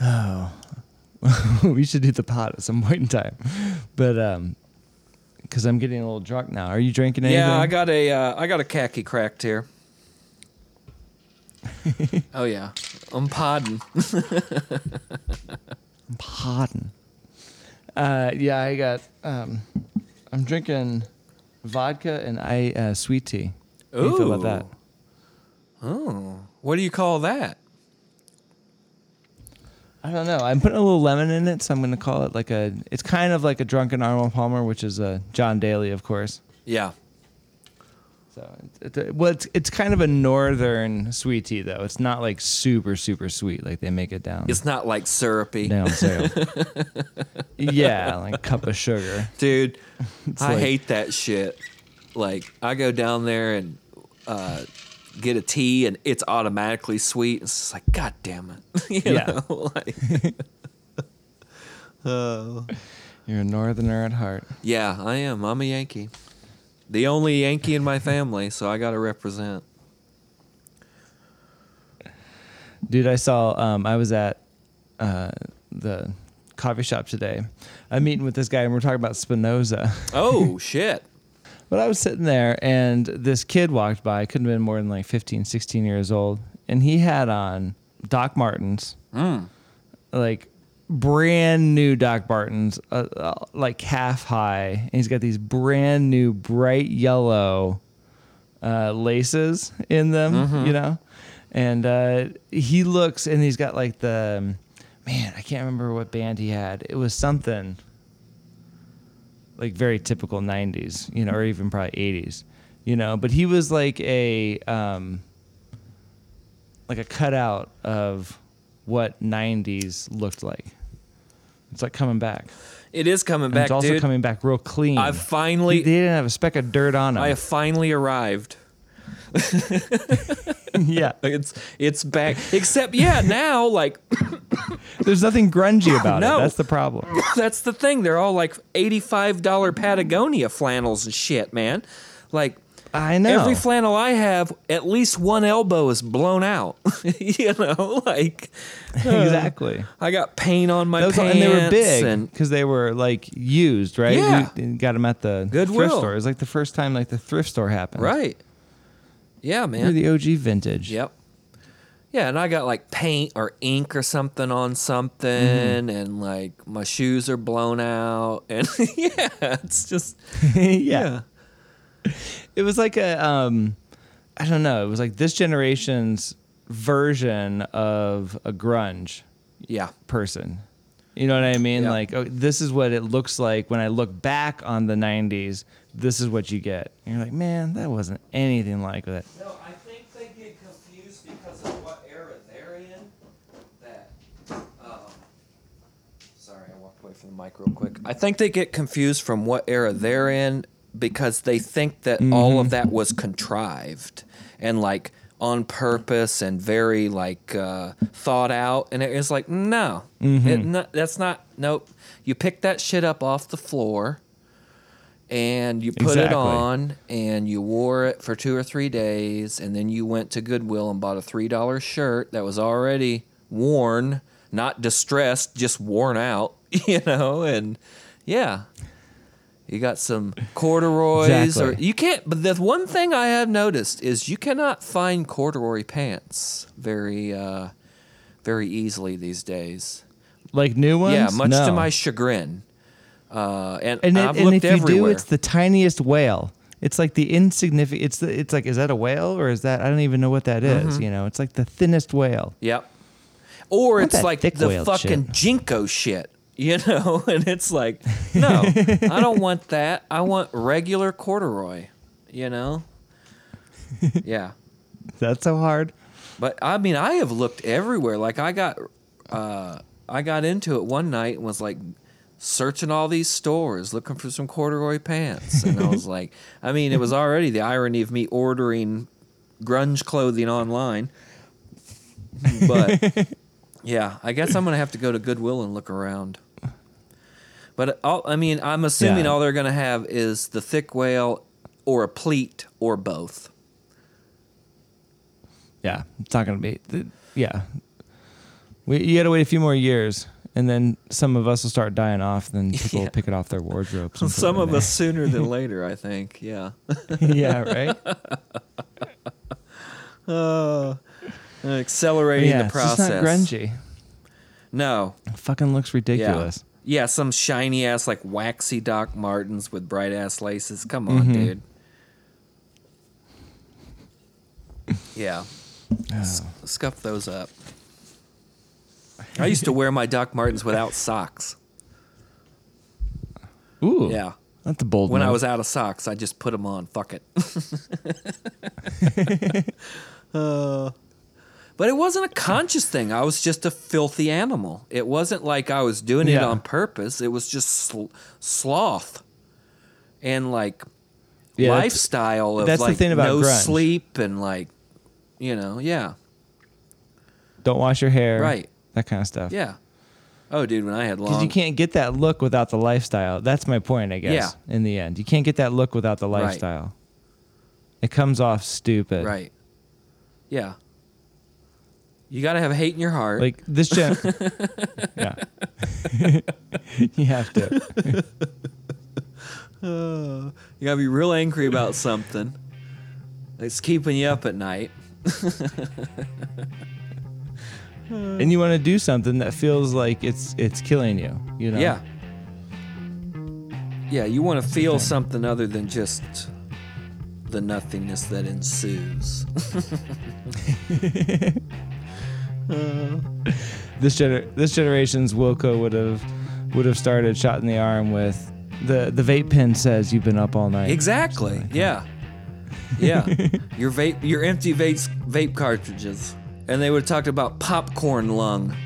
Oh, we should do the pot at some point in time, but um, because I'm getting a little drunk now. Are you drinking anything? Yeah, I got a uh, I got a khaki cracked here. oh yeah, I'm podding. Pardon. Uh, yeah, I got. Um, I'm drinking vodka and I uh, sweet tea. How do you feel about that? Oh, what do you call that? I don't know. I'm putting a little lemon in it, so I'm going to call it like a. It's kind of like a drunken Arnold Palmer, which is a John Daly, of course. Yeah. So it's, it's, well, it's it's kind of a northern sweet tea though. It's not like super super sweet like they make it down. It's not like syrupy. down south. yeah, like a cup of sugar. Dude, I like- hate that shit. Like, I go down there and uh, get a tea, and it's automatically sweet. It's just like, God damn it. you Yeah. know? like, You're a northerner at heart. yeah, I am. I'm a Yankee. The only Yankee in my family, so I got to represent. Dude, I saw. Um, I was at uh, the coffee shop today. I'm meeting with this guy, and we're talking about Spinoza. Oh, shit. But I was sitting there, and this kid walked by. Couldn't have been more than like 15, 16 years old, and he had on Doc Martens, like brand new Doc Martens, uh, uh, like half high. And he's got these brand new bright yellow uh, laces in them, you know. And uh, he looks, and he's got like the man. I can't remember what band he had. It was something like very typical 90s, you know, or even probably 80s, you know, but he was like a um like a cutout of what 90s looked like. It's like coming back. It is coming And back, it's also dude. coming back real clean. He- finally, they didn't have a speck of dirt on him. I finally arrived. yeah. It's it's back. Except, yeah, now like There's nothing grungy about No. it. That's the problem. that's the thing. They're all like eighty-five dollar Patagonia flannels and shit, man. Like I know. every flannel I have, at least one elbow is blown out. you know, like exactly. Uh, I got paint on my Those- pants, and they were big because they were like used, right? Yeah. We got them at the Goodwill. thrift store. It was like the first time like the thrift store happened. right. Yeah, man. You're the OG vintage. Yep. Yeah, and I got like paint or ink or something on something, Mm-hmm. and like my shoes are blown out, and yeah, it's just yeah. It was like a um I don't know, it was like this generation's version of a grunge yeah, person. You know what I mean? Yeah. Like oh, this is what it looks like when I look back on the 90s. This is what you get. And you're like, "Man, that wasn't anything like that." No, I think they get confused because of what era they're in. That, um, sorry, I walked away from the mic real quick. I think they get confused from what era they're in because they think that all of that was contrived and like on purpose and very like uh, thought out. And it's like, no, it, no, that's not. Nope. You pick that shit up off the floor and you put it on and you wore it for two or three days and then you went to goodwill and bought a three dollar shirt that was already worn not distressed just worn out you know and yeah. You got some corduroys or you can't but the one thing i have noticed is you cannot find corduroy pants very uh very easily these days. Like new ones? yeah much to my chagrin uh, and, and, it, I've and looked if you everywhere. do, it's the tiniest whale. It's like the insignificant. It's the, it's like is that a whale or is that I don't even know what that is, Mm-hmm. You know, it's like the thinnest whale. Yep. Or Not it's like the fucking JNCO shit, you know? And it's like, no, I don't want that. I want regular corduroy, you know? Yeah. That's so hard. But I mean, I have looked everywhere. Like I got, uh, I got into it one night and was like searching all these stores looking for some corduroy pants, and I was like, I mean, it was already the irony of me ordering grunge clothing online, but yeah, I guess I'm gonna have to go to Goodwill and look around. But all, I mean, I'm assuming Yeah. all they're gonna have is the thick whale or a pleat or both. Yeah, it's not gonna be. Yeah, We, you got to wait a few more years, and then some of us will start dying off. Then people Yeah. will pick it off their wardrobes. Some of us sooner than later, I think. Yeah. yeah, right. Uh, accelerating yeah, the process. just not grungy. No. It fucking looks ridiculous. Yeah, some shiny ass like waxy Doc Martens with bright ass laces. Come on, Mhm. dude. Yeah, S- Oh. scuff those up. I used to wear my Doc Martens without socks. Ooh, Yeah. that's a bold. When I was out of socks, I just put them on. Fuck it. uh, but it wasn't a conscious thing. I was just a filthy animal. It wasn't like I was doing it Yeah. on purpose. It was just sl- sloth and like Yeah, that's- lifestyle of that's the like thing about no grunge. sleep and like, you know, yeah, don't wash your hair, Right. That kind of stuff. yeah. Oh, dude, when I had long. Because you can't get that look without the lifestyle. That's my point, I guess. Yeah. In the end, you can't get that look without the lifestyle. Right. It comes off stupid. right? Yeah. You got to have hate in your heart. Like this gen. yeah. you have to. You gotta be real angry about something. It's keeping you up at night. Hmm. and you want to do something that feels like it's it's killing you. You know. Yeah. Yeah, you want to feel something other than just the nothingness that ensues. This gener- this generation's Wilco would have would have started shot in the arm with the the vape pen says you've been up all night. exactly. Yeah. Yeah. your vape, your empty vape, vape cartridges, and they would have talked about popcorn lung.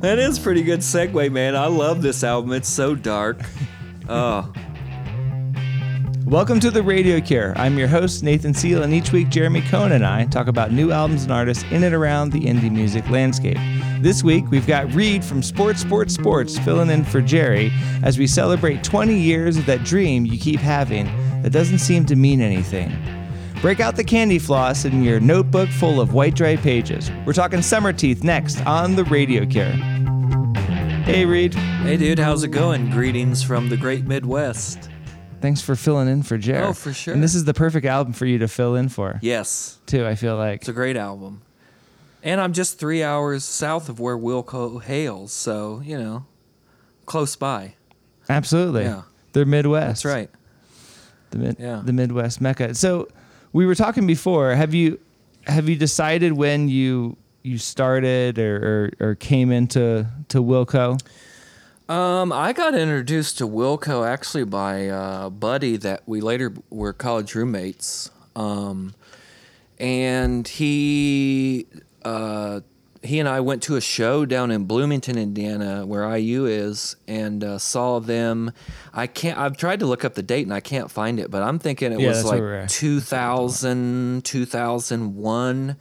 That is pretty good segue, man. I love this album. It's so dark. Oh, Welcome to the Radio Cure. I'm your host, Nathan Seal, and each week Jeremy Cohn and I talk about new albums and artists in and around the indie music landscape. This week, we've got Reed from Sports Sports Sports filling in for Jerry as we celebrate 20 years of that dream you keep having that doesn't seem to mean anything. Break out the candy floss in your notebook full of white dry pages. We're talking Summer Teeth next on the Radio Cure. Hey, Reed. hey, dude, how's it going? Greetings from the Great Midwest. Thanks for filling in for Jerry. Oh, for sure. And this is the perfect album for you to fill in for, Yes, too, I feel like. it's a great album. And I'm just three hours south of where Wilco hails, so you know, close by. Absolutely. Yeah. They're Midwest. That's right. The mid, Yeah. the Midwest Mecca. So we were talking before. Have you have you decided when you you started or, or, or came into to Wilco? Um, I got introduced to Wilco actually by a buddy that we later were college roommates. Um, and he uh, he and I went to a show down in Bloomington, Indiana, where IU is, and uh, saw them. I can't. I've tried to look up the date and I can't find it, but I'm thinking it Yeah, was like where we're at. 2000, 2001.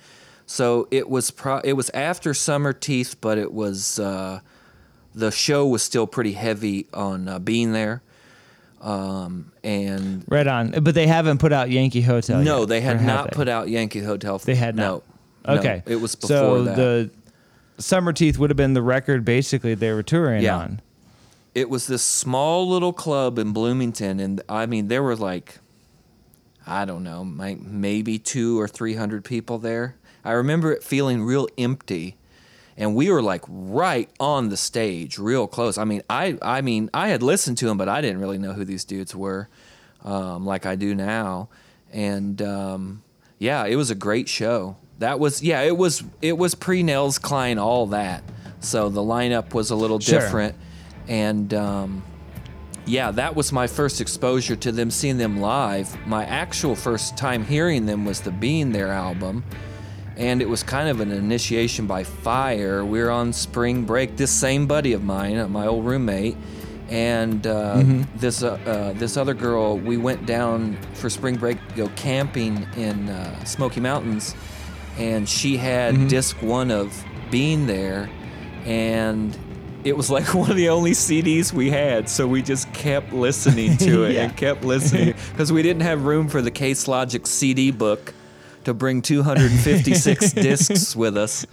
So it was pro- it was after Summer Teeth, but it was uh, the show was still pretty heavy on uh, being there. Um, and Right on. But they haven't put out Yankee Hotel. no, yet, they had not they? put out Yankee Hotel. They had not. No. No, Okay. it was before so that. the Summer Teeth would have been the record basically they were touring Yeah. on. it was this small little club in Bloomington, and I mean there were like, I don't know, like maybe two or three hundred people there. I remember it feeling real empty, and we were like right on the stage, real close. I mean, I I mean I had listened to them, but I didn't really know who these dudes were, um, like I do now, and um, yeah, it was a great show. That was yeah, it was it was pre Nels Cline, all that. So the lineup was a little Sure. different, and um, yeah, that was my first exposure to them, seeing them live. My actual first time hearing them was the Being There album, and it was kind of an initiation by fire. We were on spring break. This same buddy of mine, uh, my old roommate, and uh, this uh, uh, this other girl, we went down for spring break to go camping in uh, Smoky Mountains, and she had disc one of Being There, and it was like one of the only CDs we had, so we just kept listening to it Yeah. and kept listening because we didn't have room for the Case Logic CD book to bring 256 discs with us.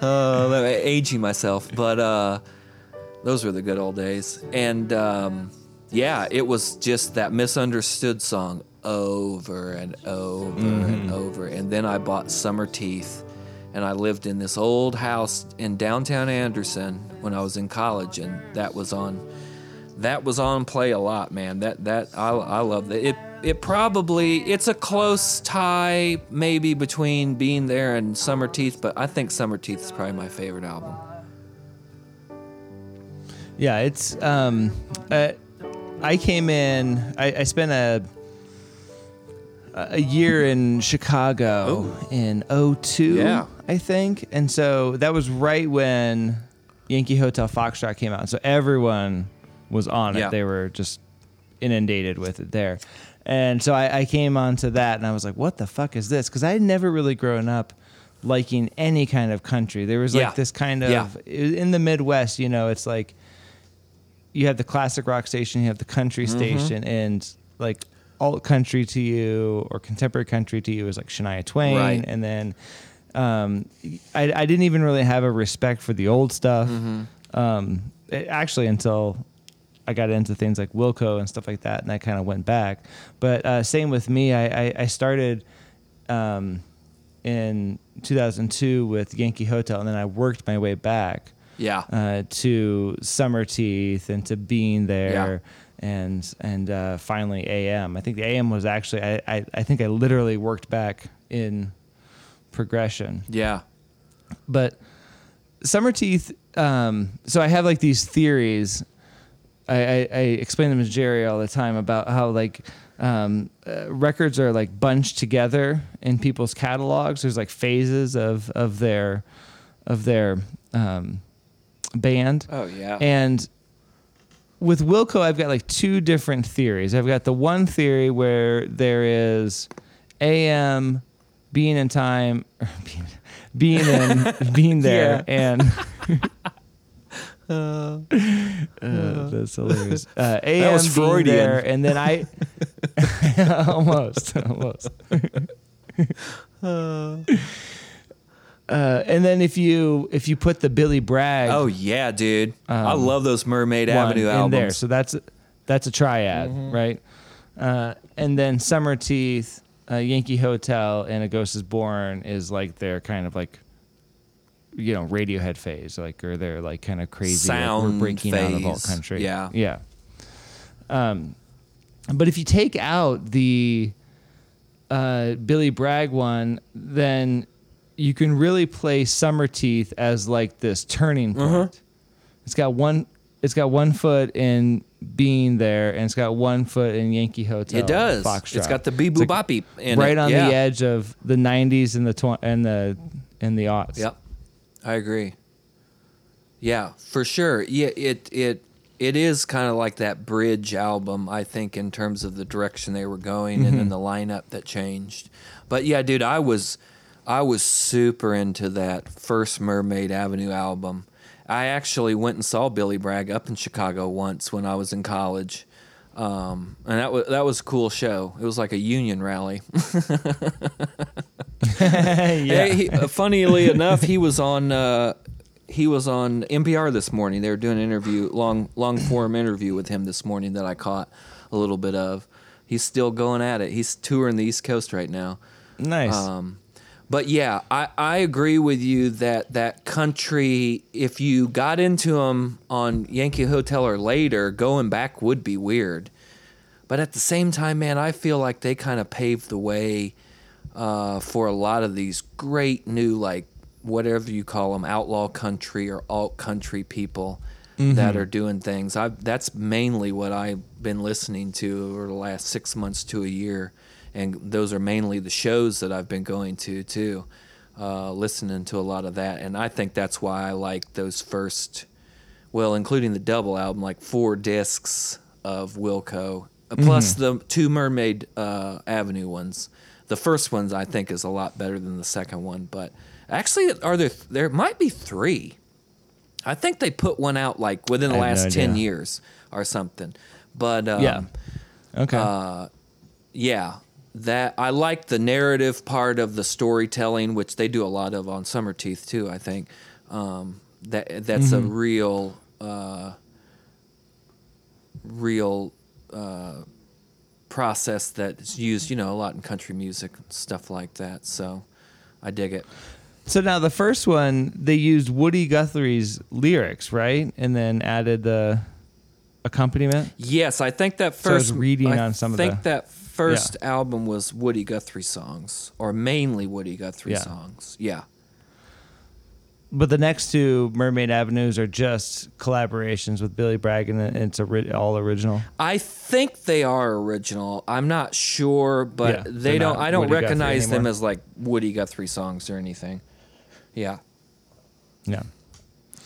uh, aging myself, but uh, those were the good old days. And um, yeah, it was just that misunderstood song over and over and over. And then I bought Summer Teeth, and I lived in this old house in downtown Anderson when I was in college, and that was on. That was on play a lot, man. That that I I love that. It it probably it's a close tie maybe between Being There and Summer Teeth, but I think Summer Teeth is probably my favorite album. Yeah, it's. Um, uh, I came in. I, I spent a a year in Chicago in 02, Yeah. I think, and so that was right when Yankee Hotel Foxtrot came out. So everyone was on it. Yeah. They were just inundated with it there. And so I, I came onto that and I was like, what the fuck is this? Because I had never really grown up liking any kind of country. There was like Yeah. this kind of, Yeah. in the Midwest, you know, it's like you have the classic rock station, you have the country Mm-hmm. station, and like alt country to you or contemporary country to you is like Shania Twain. Right. And then um, I, I didn't even really have a respect for the old stuff. Mm-hmm. Um, it- actually, until I got into things like Wilco and stuff like that, and I kind of went back. But uh, same with me, I, I, I started um, in 2002 with Yankee Hotel, and then I worked my way back Yeah. uh, to Summer Teeth and to Being There. And and uh, finally AM. I think the AM was actually I, I, I think I literally worked back in progression yeah. but summer teeth um, so i have like these theories I, I, I explain them to jerry all the time about how like um, uh, records are like bunched together in people's catalogs there's like phases of of their of their um, band Oh yeah. and with Wilco, I've got like two different theories. I've got the one theory where there is AM being in time, being, being in, being there, and uh, that's hilarious. Uh, AM was Freudian. there, and then I almost, almost. Uh, and then if you if you put the Billy Bragg oh yeah, dude. I love those Mermaid one Avenue in albums. there. So that's that's a triad, Mm-hmm. right? Uh, and then Summer Teeth, uh, Yankee Hotel, and A Ghost Is Born is like their kind of like you know Radiohead phase, like or they're like kind of crazy. like, we're Sound breaking out of alt phase, country. yeah. yeah. Um, but if you take out the uh, Billy Bragg one, then you can really play Summer Teeth as like this turning point. Uh-huh. It's got one. It's got one foot in being there, and it's got one foot in Yankee Hotel. It does. Foxtrot. It's got the bee boo like boppy right it. on yeah. the edge of the '90s and the tw- and the and the aughts. Yep. I agree. Yeah, for sure. Yeah, it it it is kind of like that bridge album, I think, in terms of the direction they were going and then the lineup that changed. But yeah, dude, I was I was super into that first Mermaid Avenue album. I actually went and saw Billy Bragg up in Chicago once when I was in college. Um, and that was that was a cool show. It was like a union rally. yeah. He, uh, funnily enough, he was on uh, he was on NPR this morning. They were doing an interview, long long form interview with him this morning that I caught a little bit of. He's still going at it. He's touring the East Coast right now. nice. Um, but yeah, I, I agree with you that that country, if you got into them on Yankee Hotel or later, going back would be weird. But at the same time, man, I feel like they kind of paved the way uh, for a lot of these great new, like whatever you call them, outlaw country or alt country people that are doing things. I that's mainly what I've been listening to over the last six months to a year, and those are mainly the shows that I've been going to too, uh, listening to a lot of that, and I think that's why I like those first, well, including the double album, like four discs of Wilco, uh, plus the two Mermaid uh, Avenue ones. The first ones I think is a lot better than the second one, but actually, are there there might be three. I think they put one out like within the have no last ten years or something. But um, yeah. Okay. uh, yeah, that I like the narrative part of the storytelling, which they do a lot of on Summer Teeth too. I think um, that that's a real, uh, real uh, process that's used, you know, a lot in country music and stuff like that. So I dig it. so now the first one they used Woody Guthrie's lyrics, right, and then added the accompaniment. Yes, I think that So I first. reading I on some of think the- that first album was Woody Guthrie songs, or mainly Woody Guthrie Yeah. songs. Yeah. But the next two Mermaid Avenues are just collaborations with Billy Bragg, and it's ori- all original. I think they are original. I'm not sure, but Yeah, they don't. I don't Woody recognize them as like Woody Guthrie songs or anything. Yeah, Yeah.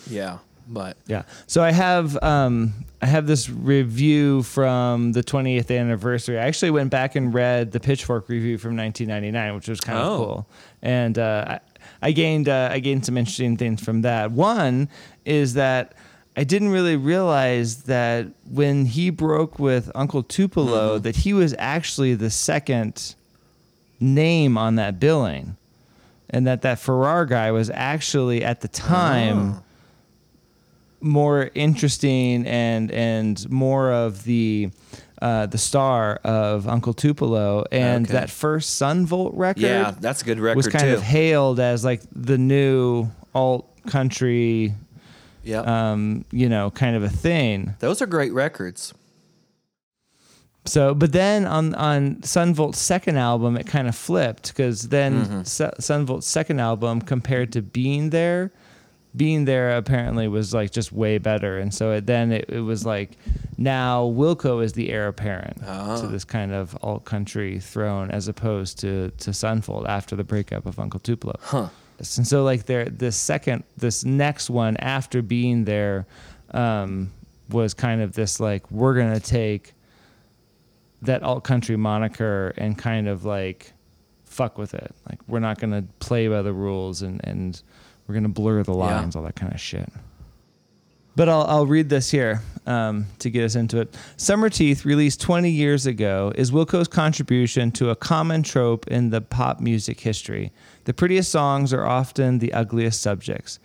yeah, but Yeah. So I have um I have this review from the 20th anniversary. I actually went back and read the Pitchfork review from 1999, which was kind of Oh. cool. And uh, I, I gained uh, I gained some interesting things from that. One is that I didn't really realize that when he broke with Uncle Tupelo that he was actually the second name on that billing. And that that Farrar guy was actually at the time more interesting and and more of the uh, the star of Uncle Tupelo and Okay. that first Son Volt record yeah, that's a good record was kind too. of hailed as like the new alt country yeah, um you know kind of a thing those are great records. so but then on on Son Volt's second album it kind of flipped because then Mm-hmm. Su- Son Volt's second album compared to being there being there apparently was like just way better and so it, then it, it was like now wilco is the heir apparent Ah. to this kind of alt country throne as opposed to to Son Volt after the breakup of uncle tupelo Huh. and so like there this second this next one after being there um, was kind of this like we're gonna take that alt country moniker and kind of like fuck with it like we're not gonna play by the rules and and we're gonna blur the Yeah. lines all that kind of shit but I'll, I'll read this here um, to get us into it. Summer Teeth, released 20 years ago, is Wilco's contribution to a common trope in the pop music history. The prettiest songs are often the ugliest subjects.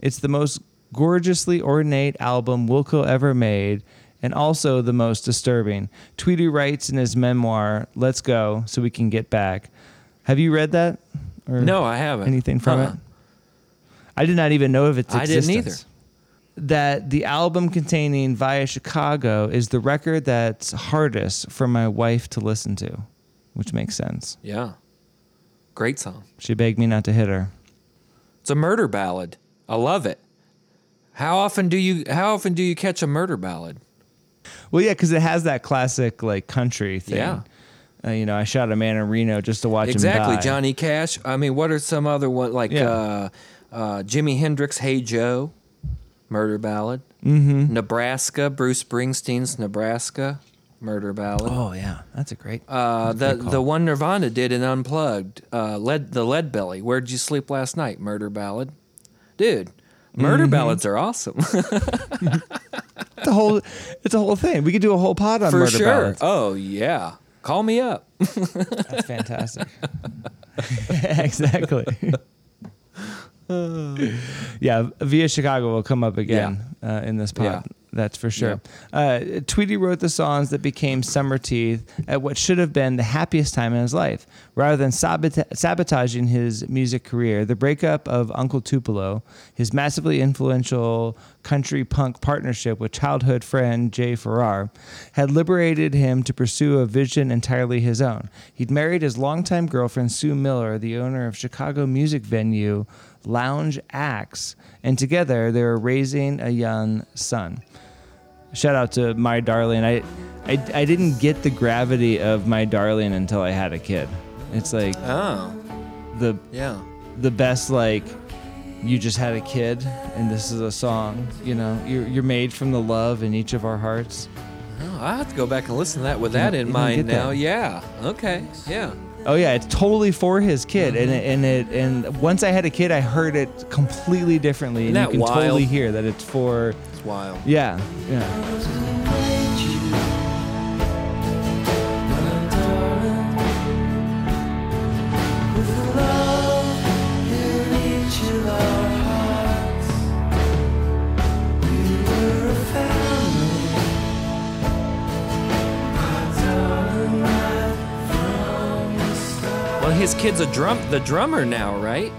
It's the most gorgeously ornate album Wilco ever made, and also the most disturbing. Tweedy writes in his memoir, Let's Go, so we can get back. Have you read that? No, I haven't. anything from Uh-uh. it? I did not even know of its existence. I didn't either. That the album containing Via Chicago is the record that's hardest for my wife to listen to, which makes sense. Yeah, great song. She begged me not to hit her. It's a murder ballad. I love it. How often do you How often do you catch a murder ballad? Well, yeah, because it has that classic like country thing. Yeah. Uh, you know, I shot a man in Reno just to watch Exactly, him die. Exactly, Johnny Cash. I mean, what are some other one like Yeah. uh, uh, Jimi Hendrix? Hey Joe, murder ballad. Mm-hmm. Nebraska, Bruce Springsteen's Nebraska, murder ballad. Oh yeah, that's a great. Uh, that's the great the one Nirvana did in Unplugged, uh, lead the Lead Belly. Where'd you sleep last night? Murder ballad, dude. Murder Mm-hmm. ballads are awesome It's a whole. It's a whole thing. We could do a whole pod on for murder sure. ballads. Oh yeah, call me up. That's fantastic. exactly. yeah, via Chicago will come up again uh, in this pod. Yeah. That's for sure. Uh, Tweedy wrote the songs that became Summer Teeth at what should have been the happiest time in his life. Rather than sabota- sabotaging his music career, the breakup of Uncle Tupelo, his massively influential country punk partnership with childhood friend Jay Farrar, had liberated him to pursue a vision entirely his own. He'd married his longtime girlfriend Sue Miller, the owner of Chicago music venue Lounge Ax, and together they were raising a young son shout out to my darling I, I i didn't get the gravity of my darling until i had a kid it's like Oh the yeah. the best like you just had a kid and this is a song you know you're, you're made from the love in each of our hearts Oh, I have to go back and listen to that with that in mind get that. now. Yeah. Okay. Yeah. Oh yeah, it's totally for his kid, and it, and it and once I had a kid, I heard it completely differently, and Isn't you that can wild? totally hear that it's for It's wild. yeah yeah. His kid's a drum, the drummer now, right?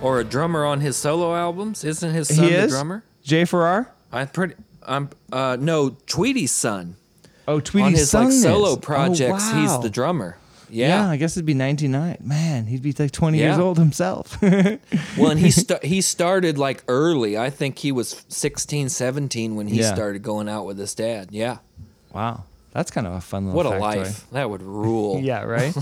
Or a drummer on his solo albums? Isn't his son he the is drummer? Jay Farrar. I'm pretty. I'm. Uh, no, Tweedy's son. Oh, Tweedy's on his son like is. solo Oh, projects, he's the drummer. Yeah. Yeah. I guess it'd be 99. Man, he'd be like 20 years old himself. well, and he sta- he started like early. I think he was 16, 17 when he Yeah. started going out with his dad. Yeah. wow. That's kind of a fun little What a factoid. life. That would rule. Yeah, right?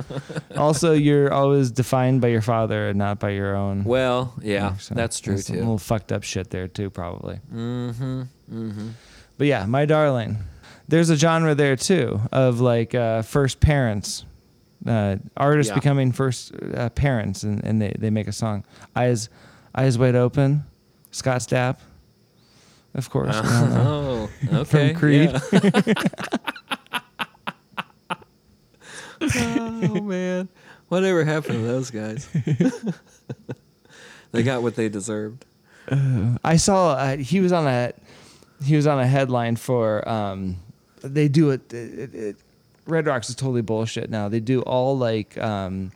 also, you're always defined by your father and not by your own. Well, yeah, So that's true too. little fucked up shit there too, probably. Mm-hmm. Mm-hmm. But yeah, my darling, there's a genre there too of like uh, first parents, uh, artists Yeah. becoming first uh, parents, and, and they, they make a song. Eyes, eyes wide open, Scott Stapp, of course. know. Oh, okay. Creed. yeah. oh man, whatever happened to those guys? they got what they deserved. I saw uh, he was on a he was on a headline for um, they do it, it, it Red Rocks is totally bullshit now. They do all like um,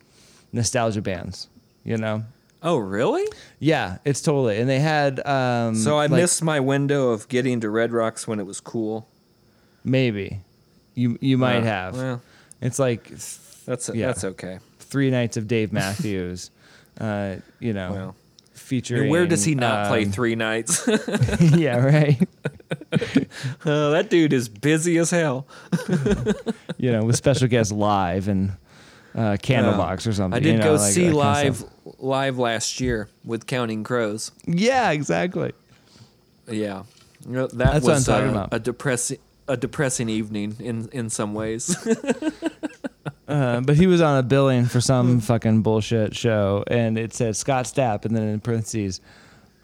nostalgia bands, you know. Oh, really? Yeah, it's totally. And they had um, So I like, missed my window of getting to Red Rocks when it was cool. maybe you you might Uh, have. Well, It's like th- that's Yeah. that's okay. three nights of Dave Matthews, uh, you know, Well, featuring. and where does he not play um, three nights? yeah, right. oh, that dude is busy as hell. you know, with special guests live and uh, Candlebox or something. I did you know, go like see that kind of live live last year with Counting Crows. Yeah, exactly. Yeah, You know, that That's what I'm was talking uh, about. a depressing a depressing evening in in some ways. Uh, but he was on a billing for some fucking bullshit show, and it said Scott Stapp, and then in parentheses,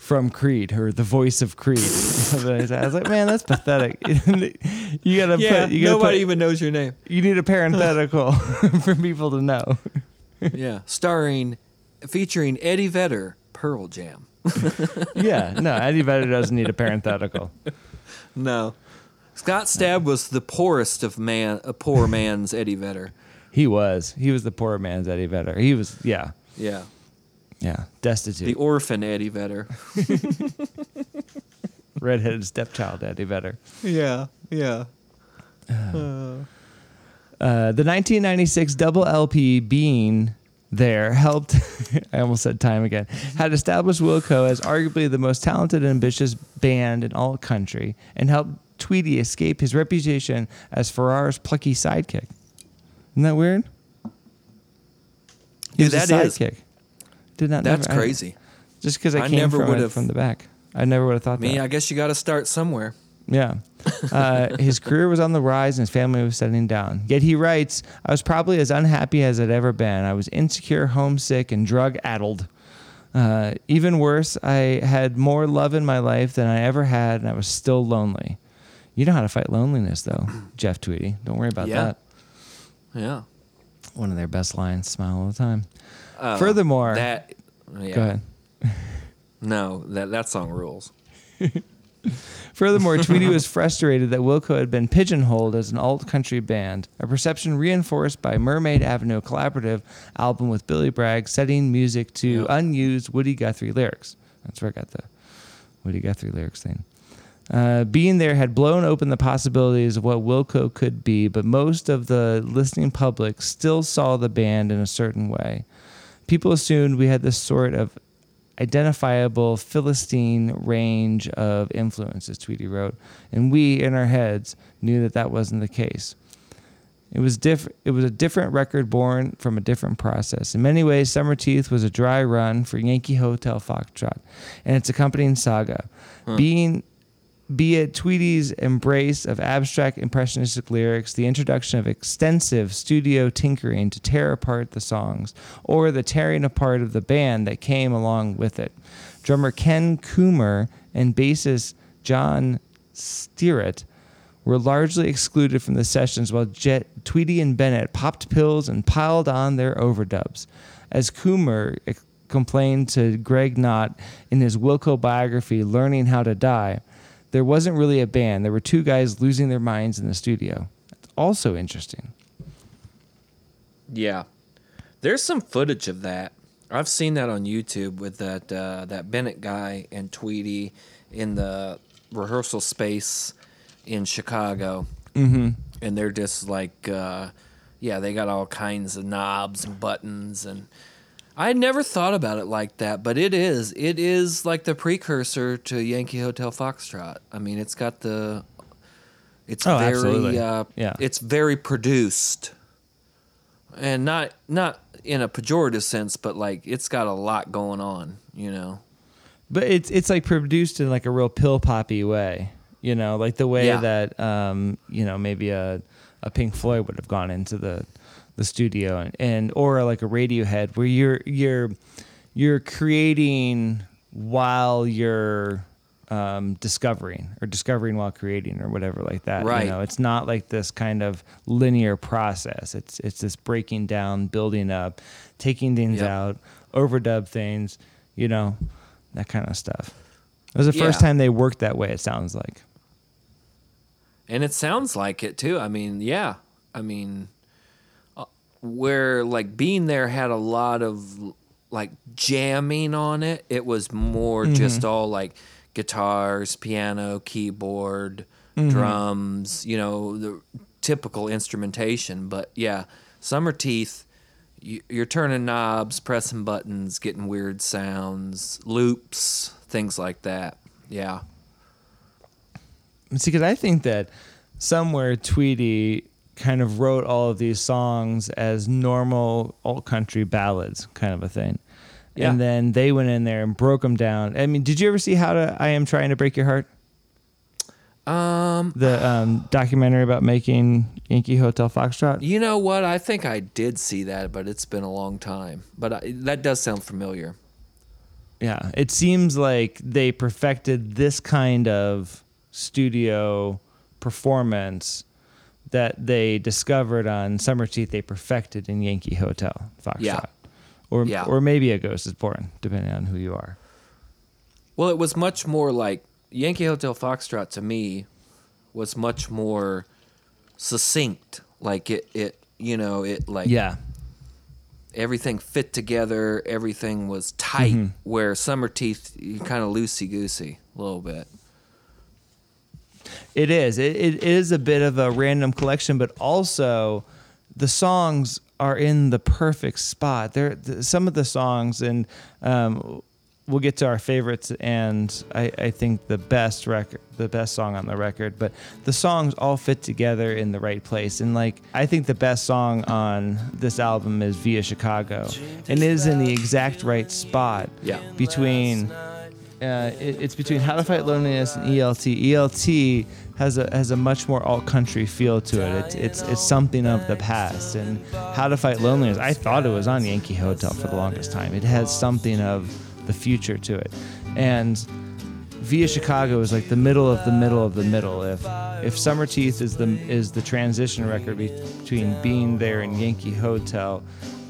from Creed, or the voice of Creed. I was like, man, that's pathetic. you gotta yeah, put, you gotta nobody put, even knows your name. you need a parenthetical for people to know. yeah, starring, featuring Eddie Vedder, Pearl Jam. Yeah, no, Eddie Vedder doesn't need a parenthetical. No, Scott Stapp was the poorest of man, a poor man's Eddie Vedder. He was. He was the poor man's Eddie Vedder. He was, yeah, Yeah, yeah, destitute. the orphan Eddie Vedder. redheaded stepchild Eddie Vedder. Yeah, yeah. Uh, the 1996 double LP Being There helped, I almost said time again, had established Wilco as arguably the most talented and ambitious band in all country and helped Tweedy escape his reputation as Farrar's plucky sidekick. Isn't that weird? He Yeah, was a that is. Did not. That's never- I- crazy. just because I, I came never from, it from the back. I never would have thought Me, that. I guess you got to start somewhere. Yeah. Uh, his career was on the rise and his family was settling down. Yet he writes, I was probably as unhappy as I'd ever been. I was insecure, homesick, and drug addled. Uh, even worse, I had more love in my life than I ever had, and I was still lonely. You know how to fight loneliness, though, Jeff Tweedy. Don't worry about Yeah. that. Yeah. One of their best lines smile all the time. Uh, Furthermore, that. Yeah. go ahead. No, that that song rules. Furthermore, Tweedy was frustrated that Wilco had been pigeonholed as an alt country band, a perception reinforced by Mermaid Avenue, collaborative album with Billy Bragg setting music to Yeah. unused Woody Guthrie lyrics. That's where I got the Woody Guthrie lyrics thing. Uh, being there had blown open the possibilities of what Wilco could be, but most of the listening public still saw the band in a certain way. People assumed we had this sort of identifiable Philistine range of influences, Tweedy wrote, and we, in our heads, knew that that wasn't the case. It was diff- It was a different record born from a different process. In many ways, Summer Teeth was a dry run for Yankee Hotel Foxtrot and its accompanying saga. Being be it Tweedy's embrace of abstract impressionistic lyrics, the introduction of extensive studio tinkering to tear apart the songs, or the tearing apart of the band that came along with it. Drummer Ken Coomer and bassist John Stirratt were largely excluded from the sessions while Jet, Tweedy and Bennett popped pills and piled on their overdubs. As Coomer complained to Greg Kot in his Wilco biography, Learning How to Die, there wasn't really a band. There were two guys losing their minds in the studio. That's also interesting. Yeah, there's some footage of that. I've seen that on YouTube with that uh, that Bennett guy and Tweedy in the rehearsal space in Chicago, mm-hmm. and they're just like, uh, yeah, they got all kinds of knobs and buttons, and I never thought about it like that, but it is, it is like the precursor to Yankee Hotel Foxtrot. I mean, it's got the, it's Oh, very, absolutely. uh, Yeah. it's very produced, and not not in a pejorative sense, but like it's got a lot going on, you know. But it's it's like produced in like a real pill poppy way, you know, like the way Yeah. that um, you know maybe a a Pink Floyd would have gone into the the studio and, and or like a Radiohead where you're you're you're creating while you're um, discovering or discovering while creating or whatever like that. Right. You know, it's not like this kind of linear process. It's it's this breaking down, building up, taking things Yep. out, overdub things, you know, that kind of stuff. It was the first time they worked that way. It sounds like. And it sounds like it too. I mean, yeah. I mean, where like being there had a lot of like jamming on it. It was more mm-hmm. just all like guitars, piano, keyboard, mm-hmm. drums, you know, the typical instrumentation. But yeah, Summer Teeth, you- you're turning knobs, pressing buttons, getting weird sounds, loops, things like that. Yeah. See, because I think that somewhere Tweedy kind of wrote all of these songs as normal alt country ballads, kind of a thing. Yeah. And then they went in there and broke them down. I mean, did you ever see How to I Am Trying to Break Your Heart? Um, The um, documentary about making Yankee Hotel Foxtrot? You know what? I think I did see that, but it's been a long time. But I, that does sound familiar. Yeah, it seems like they perfected this kind of studio performance that they discovered on Summer Teeth. They perfected in Yankee Hotel Foxtrot, Yeah. or Yeah. or maybe a Ghost is Born, depending on who you are. Well, it was much more like Yankee Hotel Foxtrot to me was much more succinct. Like it, it you know, it like Yeah, everything fit together. Everything was tight. Mm-hmm. Where Summer Teeth, you kind of loosey goosey a little bit. It is. It, it is a bit of a random collection, but also the songs are in the perfect spot. There, th- some of the songs, and um, we'll get to our favorites, and I, I think the best record, the best song on the record. But the songs all fit together in the right place, and like I think the best song on this album is "Via Chicago," and it is in the exact right spot. Yeah. between uh, it, it's between How to Fight Loneliness and ELT. ELT has a has a much more alt country feel to it. It's it's it's something of the past. And How to Fight Loneliness, I thought it was on Yankee Hotel for the longest time. It has something of the future to it. And Via Chicago is like the middle of the middle of the middle. If if Summer Teeth is the is the transition record between being there and Yankee Hotel,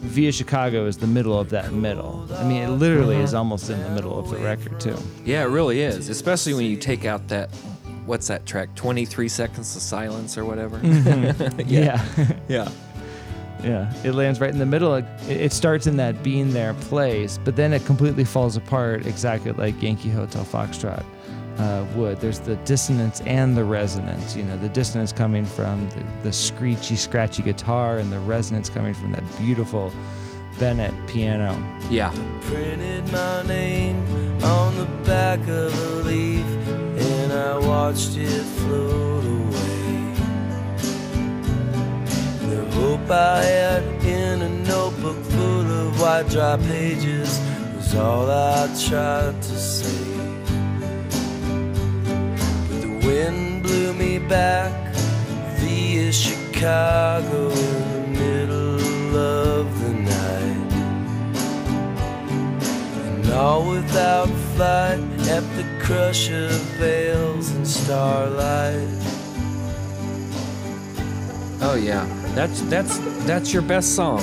Via Chicago is the middle of that middle. I mean, it literally is almost in the middle of the record too. Yeah, it really is. Especially when you take out that, what's that track? Twenty three seconds of silence or whatever. Mm-hmm. Yeah, yeah. yeah. It lands right in the middle. It, it starts in that being there place, but then it completely falls apart, exactly like Yankee Hotel Foxtrot uh, would. There's the dissonance and the resonance. You know, the dissonance coming from the, the screechy, scratchy guitar, and the resonance coming from that beautiful Bennett piano. Yeah. printed my name on the back of a leaf and I watched it float away. The hope I had in a notebook full of white dry pages was all I tried to say. But the wind blew me back via Chicago in the middle of the night. And all without flight at the crush of veils and starlight. Oh yeah, that's that's that's your best song.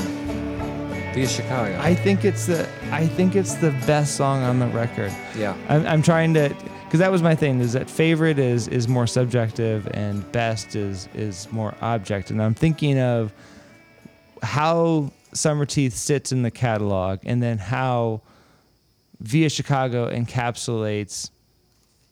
Via Chicago. I think it's the I think it's the best song on the record. yeah. I'm, I'm trying to because that was my thing is that favorite is is more subjective and best is is more object and I'm thinking of how Summer Teeth sits in the catalog and then how Via Chicago encapsulates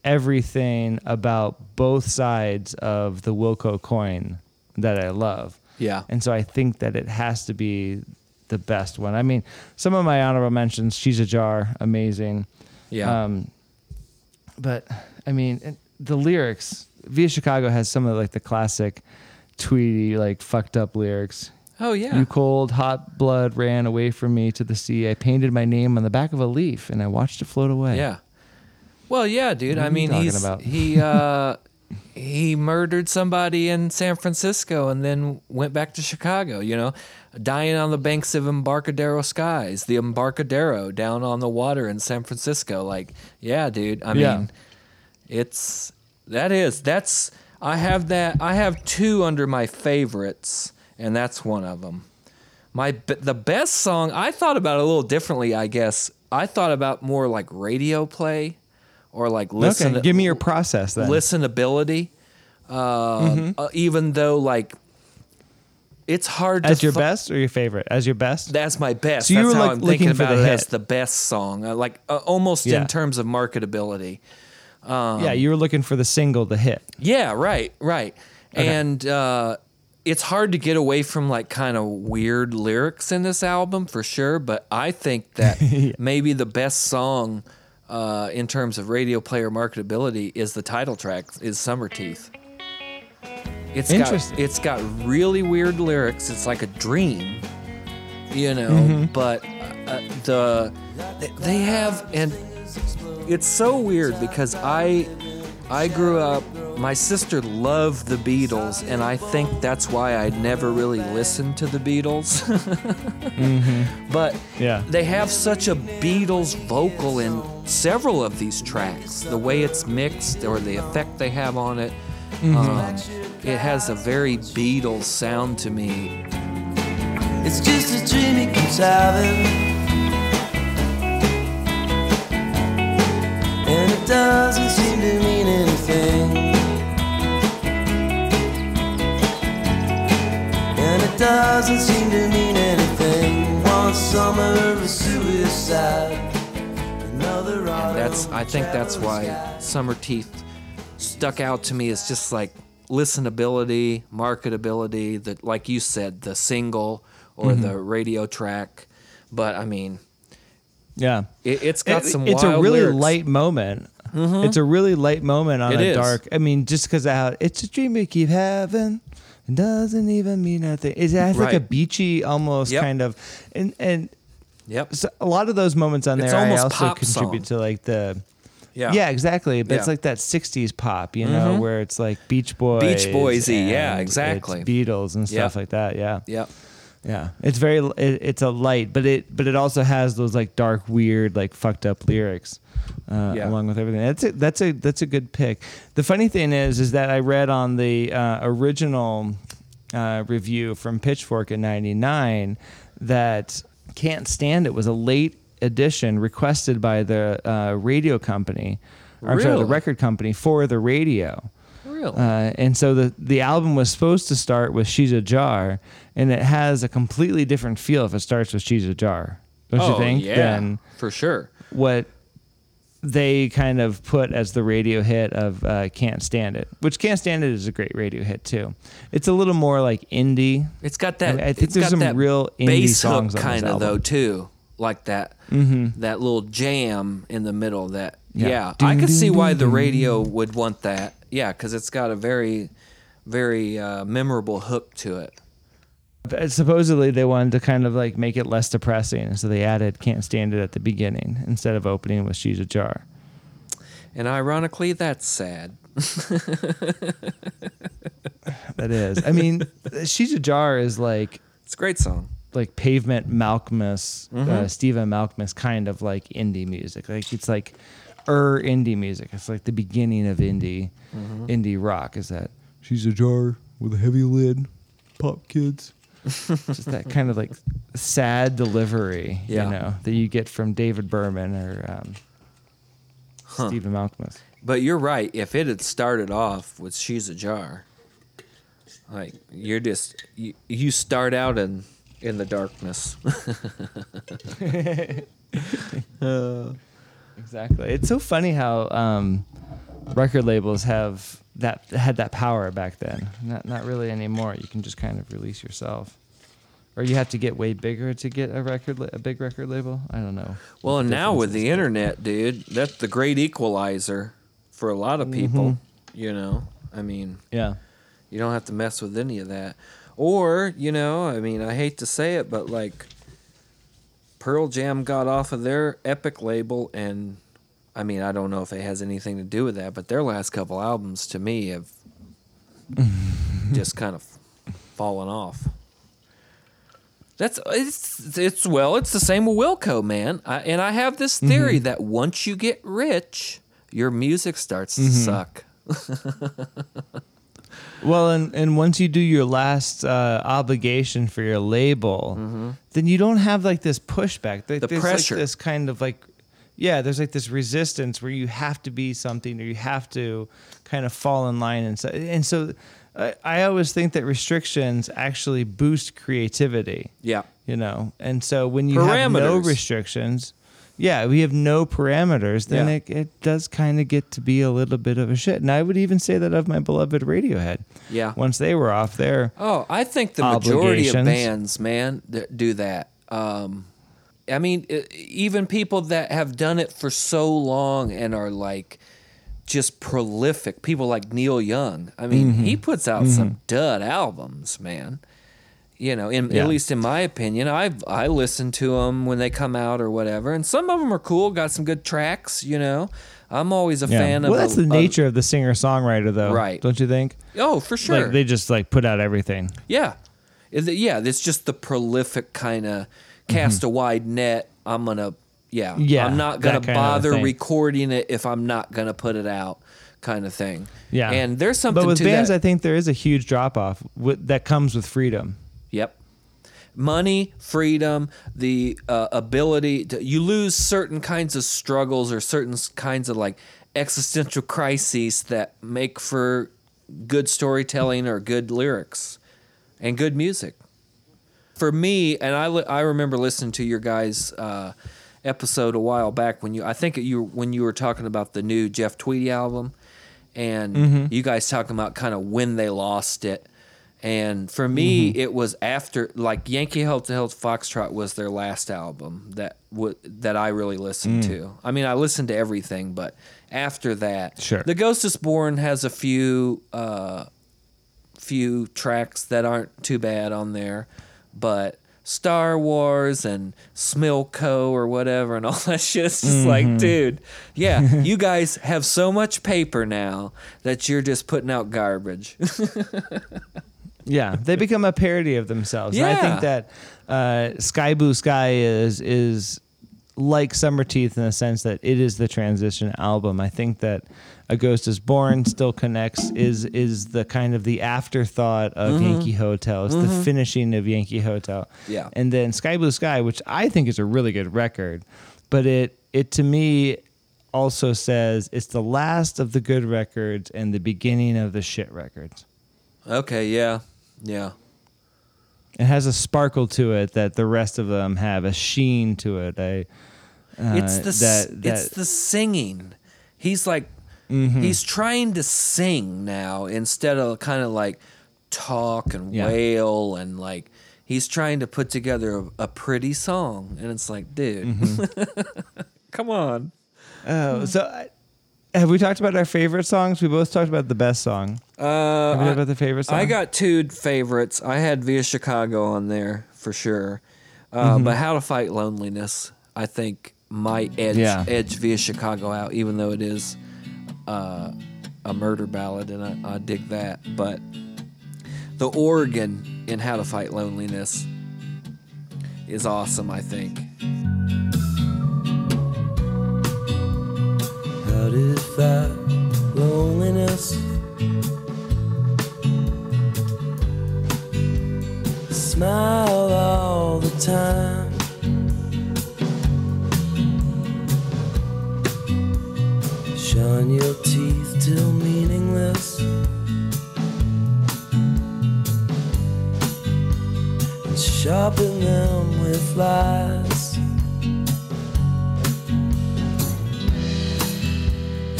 everything about both sides of the Wilco coin that I love. Yeah. And so I think that it has to be the best one. I mean, some of my honorable mentions, She's a Jar, amazing. Yeah. Um, but I mean, the lyrics, Via Chicago has some of like the classic Tweedy, like fucked up lyrics. oh yeah. You cold, hot blood ran away from me to the sea. I painted my name on the back of a leaf and I watched it float away. Yeah. Well, yeah, dude. I mean, he's about? he uh he murdered somebody in San Francisco and then went back to Chicago, you know, dying on the banks of Embarcadero skies, the Embarcadero down on the water in San Francisco. Like, yeah, dude. I Yeah. mean, it's that is that's I have that I have two under my favorites and that's one of them. My the best song I thought about it a little differently, I guess. I thought about more like radio play or like listen Okay, give me your process then. listenability. Um, uh, even though like it's hard to As your best or your favorite? As your best? that's my best. So you That's were, how like, I'm thinking looking for about the it hit. as the best song, uh, like uh, almost Yeah. in terms of marketability. Um, yeah, you were looking for the single to hit. Yeah, right, right. And uh, it's hard to get away from like kind of weird lyrics in this album for sure. But I think that maybe the best song uh, in terms of radio player marketability is the title track, is Summer Teeth. It's got it's got really weird lyrics. It's like a dream, you know. Mm-hmm. But uh, the they have and it's so weird because I I grew up my sister loved the Beatles and I think that's why I never really listened to the Beatles. But Yeah. they have such a Beatles vocal in several of these tracks. The way it's mixed or the effect they have on it. Um, it has a very Beatles sound to me. It's just a dream he keeps having. It doesn't seem to mean anything. And it doesn't seem to mean anything. One summer of suicide. Another autumn That's I think that's why Summer Teeth stuck out to me as just like listenability, marketability, that like you said, the single or Mm-hmm. the radio track. But I mean, Yeah. it, it's got It- some it's a really lyrics. Light moment. It's a really light moment on It a is. dark. I mean, just because how it's a dream we keep having. It doesn't even mean nothing. It has like a beachy, almost Yep. kind of, and and Yep. so a lot of those moments on It's there, I almost also contribute song. to like the. Yeah. Yeah, exactly. But it's Yeah. Mm-hmm. like that '60s pop, you know, where it's like Beach Boys, Beach Boys-y, yeah, exactly. it's Beatles and stuff Yeah. like that. Yeah, Yep. Yeah, it's very it, it's a light, but it but it also has those like dark, weird, like fucked up lyrics, uh, Yeah. along with everything. That's a, that's a that's a good pick. The funny thing is, is that I read on the uh, original uh, review from Pitchfork in '99 that "Can't Stand It" was a late edition requested by the uh, radio company, or I'm sorry, the record company for the radio. Really? Uh, and so the the album was supposed to start with "She's a Jar," and it has a completely different feel if it starts with "She's a Jar." Don't oh you think? yeah, Than for sure. what they kind of put as the radio hit of uh, "Can't Stand It," which "Can't Stand It" is a great radio hit too. It's a little more like indie. It's got that. I mean, I think it's some real indie bass songs hook on this kind of album. though too, like that. Mm-hmm. That little jam in the middle. That Yeah. yeah, I could see why the radio would want that. Yeah, because it's got a very, very uh, memorable hook to it. Supposedly they wanted to kind of like make it less depressing, so they added "Can't Stand It" at the beginning instead of opening with "She's a Jar." And ironically, that's sad. That is. I mean, She's a Jar is like It's a great song. like pavement Malkmus, Mm-hmm. uh, Stephen Malkmus kind of like indie music. Like it's like er indie music. It's like the beginning of indie Mm-hmm. indie rock. Is that she's a jar with a heavy lid, pop kids. Just that kind of like sad delivery, Yeah. you know, that you get from David Berman or um, Stephen Malkmus. But you're right. If it had started off with "She's a Jar," like you're just you, you start out in in the darkness. Exactly. It's so funny how um, record labels have that had that power back then. Not not really anymore. You can just kind of release yourself, or you have to get way bigger to get a record la- a big record label. I don't know. well, and now with the internet, dude, that's the great equalizer for a lot of people. You know, I mean, yeah, you don't have to mess with any of that. Or, you know, I mean, I hate to say it, but like Pearl Jam got off of their Epic label, and I mean, I don't know if it has anything to do with that, but their last couple albums to me have just kind of fallen off. That's it's it's well, it's the same with Wilco, man. I, and I have this mm-hmm. theory that once you get rich, your music starts to mm-hmm. suck. Well, and and once you do your last uh, obligation for your label, then you don't have like this pushback. Mm-hmm. The there's pressure. like this kind of like, yeah, there's like this resistance where you have to be something or you have to kind of fall in line and so and so. I I always think that restrictions actually boost creativity. Yeah. You know, and so when you have no restrictions, yeah, we have no parameters, then Yeah. it, it does kind of get to be a little bit of a shit. And I would even say that of my beloved Radiohead. Yeah. Once they were off there. Oh, I think the majority of bands, man, that do that. Um, I mean, even people that have done it for so long and are like just prolific. People like Neil Young. I mean, Mm-hmm. he puts out some dud albums, man. You know, in, Yeah. at least in my opinion, I I listen to them when they come out or whatever, and some of them are cool. Got some good tracks. You know, I'm always a fan of the well, of. that's a- the of- nature of the singer songwriter, though. Right. Don't you think? oh, for sure. Like they just like put out everything. Yeah. It- Yeah, it's just the prolific kind of cast a wide net. I'm going to, yeah, Mm-hmm. Yeah, I'm not gonna bother recording it if I'm not going to put it out kind of thing. Yeah. And there's something But with to bands, that. I think there is a huge drop off that comes with freedom. Yep. Money, freedom, the uh, ability to, you lose certain kinds of struggles or certain kinds of like existential crises that make for good storytelling or good lyrics and good music. For me, and I, I remember listening to your guys' uh, episode a while back when you I think you when you were talking about the new Jeff Tweedy album, and you guys talking about kind of when they lost it. And for me, mm-hmm. it was after like Yankee Hotel to Hotel Foxtrot was their last album that w- that I really listened mm. to. I mean, I listened to everything, but after that, Sure. The Ghost is Born has a few uh, few tracks that aren't too bad on there, but Star Wars and Schmilco or whatever and all that shit. It's just like, mm-hmm. dude, yeah, you guys have so much paper now that you're just putting out garbage. Yeah, they become a parody of themselves. And I think that uh, Sky Blue Sky is is like Summer Teeth in the sense that it is the transition album. I think that A Ghost Is Born still connects is is the kind of the afterthought of Yankee Hotel. It's the finishing of Yankee Hotel. Yeah. And then Sky Blue Sky, which I think is a really good record, but it it to me also says it's the last of the good records and the beginning of the shit records. okay, yeah, yeah. It has a sparkle to it that the rest of them have, a sheen to it. A, uh, it's the that, that it's the singing. He's like Mm-hmm. he's trying to sing now instead of kind of like talk and Yeah. wail and like he's trying to put together a, a pretty song and it's like, dude, Mm-hmm. come on. oh, so I, have we talked about our favorite songs? We both talked about the best song. Uh, Have we talked about the favorite song? I got two favorites. I had Via Chicago on there for sure. Uh, But How to Fight Loneliness, I think, might edge Yeah. edge Via Chicago out, even though it is uh, a murder ballad, and I, I dig that. But the organ in How to Fight Loneliness is awesome. I think. How that loneliness. Smile all the time. Shine your teeth till meaningless. And sharpen them with lies.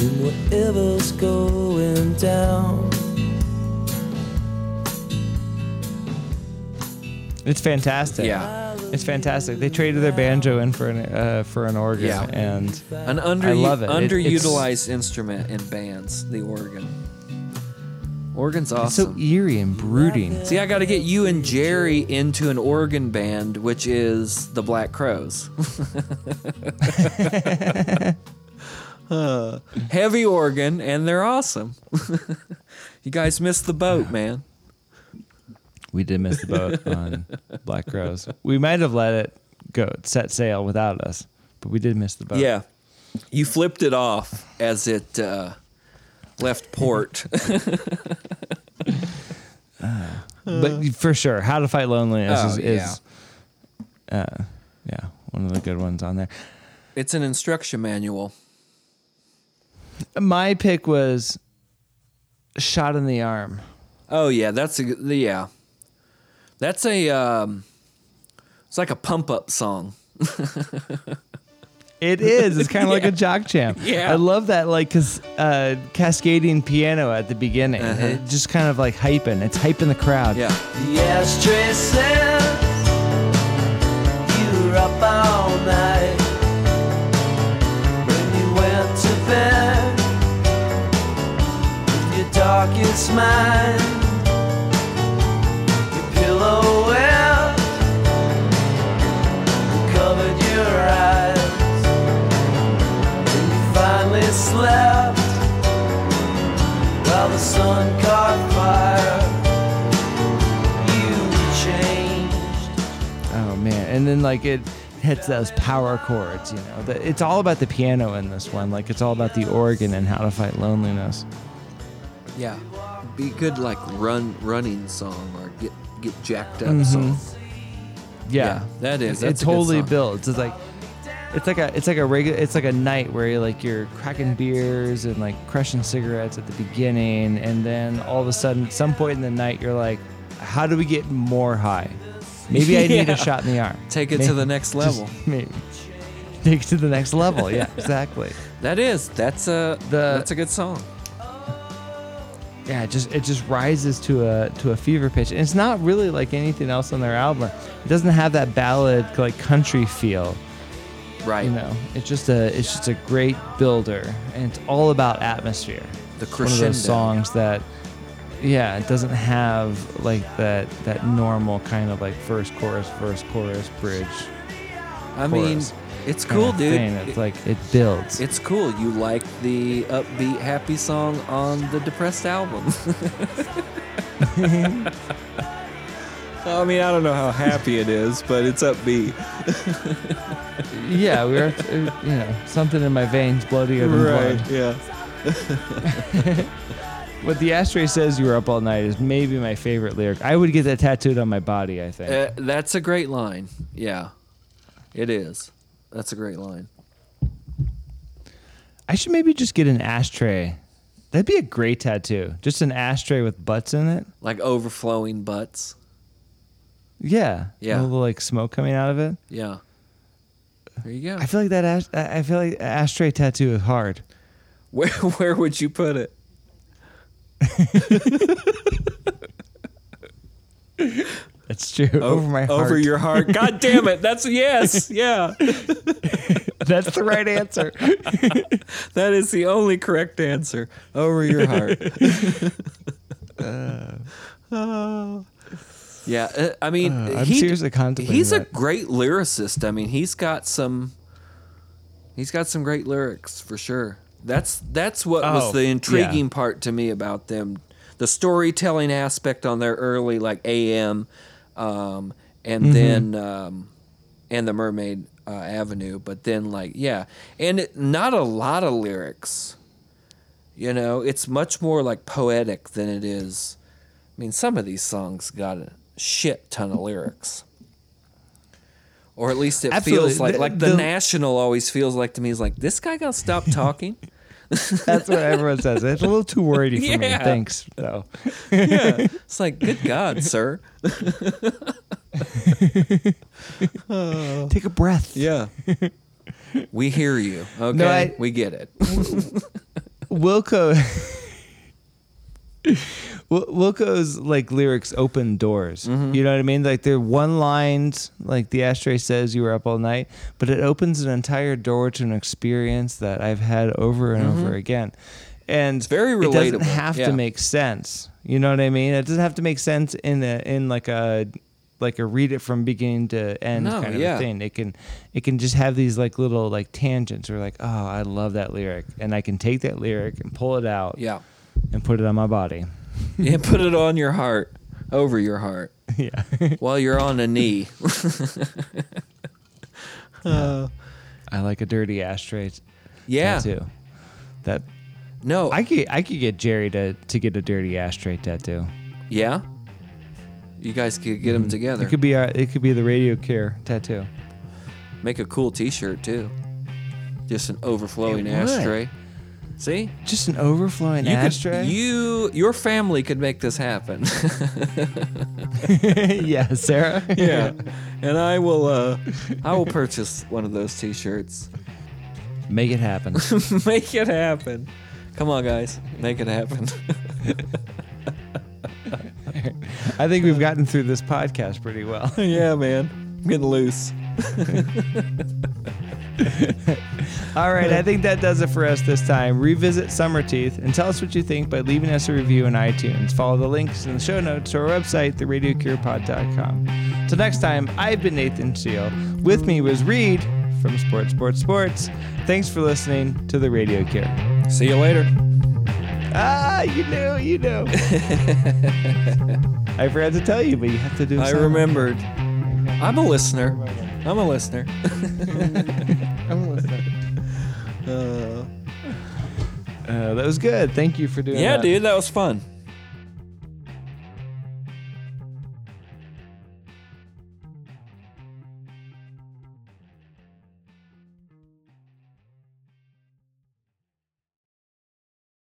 And whatever's going down. It's fantastic. Yeah. It's fantastic. They traded their banjo in for an uh, for an organ, Yeah. and An under I love it. It- underutilized instrument in bands, the organ. Organ's awesome. it's awesome. so eerie and brooding. See, I got to get you and Jerry into an organ band, which is the Black Crowes. Uh, heavy organ, and they're awesome. you guys missed the boat, man. We did miss the boat on Black Crowes. We might have let it go set sail without us, but we did miss the boat. Yeah, you flipped it off as it uh, left port. but for sure, How to Fight Loneliness Oh, is, is uh, yeah, one of the good ones on there. it's an instruction manual. My pick was Shot in the Arm. Oh yeah, that's a g- yeah. That's a um, it's like a pump up song. It is. It's kind of like a jock jam. Yeah. I love that, like, cause uh, cascading piano at the beginning. Uh-huh. It just kind of like hyping. It's hyping the crowd. Yeah. The ashtray says you were up all night darkest mind. Covered your eyes, finally slept. Oh man! And then like it hits those power chords. You know, it's all about the piano in this one. Like it's all about the organ and how to fight loneliness. Yeah. Be good like run running song or get get jacked up Mhm. song. Yeah, Yeah, that is- It, that's it totally builds. It's like. It's like a it's like a regular it's like a night where you're like you're cracking beers and like crushing cigarettes at the beginning and then all of a sudden at some point in the night you're like how do we get more high maybe I need a shot in the arm Take it to the next just level. maybe take it to the next level yeah exactly That is. That's a The- that's a good song. Yeah it just it just rises to a to a fever pitch. And it's not really like anything else on their album. It doesn't have that ballad like country feel. Right. you know it's just a it's just a great builder. And it's all about atmosphere. The It's one of crescendo. those songs that yeah it doesn't have like that that normal kind of like first chorus first chorus bridge I mean, chorus it's kind cool, of dude. thing. it's like it builds It's cool. You like the upbeat, happy song on the depressed album. I mean, I don't know how happy it is, but it's upbeat. yeah we are uh, you know something in my veins bloodier than blood Yeah. what the ashtray says you were up all night is maybe my favorite lyric i would get that tattooed on my body i think Uh, that's a great line. Yeah, it is. That's a great line. I should maybe just get an ashtray. That'd be a great tattoo. Just an ashtray with butts in it. Like overflowing butts. Yeah. Yeah. A little like smoke coming out of it. Yeah. There you go. I feel like that. Ash- I I feel like ashtray tattoo is hard. Where where would you put it? That's true. over my heart. Over your heart. God damn it. That's a yes. Yeah. That's the right answer. That is the only correct answer. Over your heart. Oh. Yeah, uh, I mean, Uh, I'm he- seriously contemplating He's a great lyricist. I mean, he's got some. He's got some great lyrics for sure. That's that's what Oh, was the yeah. intriguing part to me about them. The storytelling aspect on their early like AM, um, and Mm-hmm. then um, and the Mermaid uh, Avenue, but then like yeah, and it, not a lot of lyrics. You know, it's much more like poetic than it is. I mean, some of these songs got a shit ton of lyrics. Or at least it Absolutely. feels like The- like the, the- national always feels like to me is like this guy gotta stop talking. That's what everyone says. It's a little too wordy for me. Thanks, though. yeah, it's like good God, sir. Take a breath. Yeah, we hear you. Okay, No, I- we get it. Wilco. Wil- Wilco's like lyrics open doors. Mm-hmm. You know what I mean? Like they're one lines, like the ashtray says you were up all night, but it opens an entire door to an experience that I've had over and over again. And it's Mm-hmm. very It doesn't have Yeah. to make sense. You know what I mean? It doesn't have to make sense in a, in like a like a read it from beginning to end No, kind of yeah. thing. It can it can just have these like little like tangents or like, oh, I love that lyric. And I can take that lyric and pull it out Yeah, and put it on my body. yeah. Put it on your heart, over your heart, yeah. while you're on a knee. Uh. I like a dirty ashtray Yeah. tattoo. That No. I could I could get Jerry to to get a dirty ashtray tattoo. yeah. You guys could get them mm-hmm. together. It could be our it could be the Radio Cure tattoo. Make a cool T-shirt too. Just an overflowing It would. ashtray. See, Just an overflowing you ashtray. could you your family could make this happen. yeah, Sarah. yeah, and I will uh I will purchase one of those T-shirts. Make it happen. make it happen. Come on, guys, make it happen. I think we've gotten through this podcast pretty well. yeah, man, I'm getting loose. All right, I think that does it for us this time. Revisit Summer Teeth and tell us what you think by leaving us a review in iTunes. Follow the links in the show notes to our website, theradiocurepod.com. Till next time, I've been Nathan Steele. With me was Reed from Sports Sports Sports. Thanks for listening to the Radio Cure. See you later. Ah, you know, you know. I forgot to tell you, but you have to do. I something. remembered. I'm a listener. I'm a listener. I'm listening. Uh, that was good. Thank you for doing yeah, that. Yeah, dude, that was fun.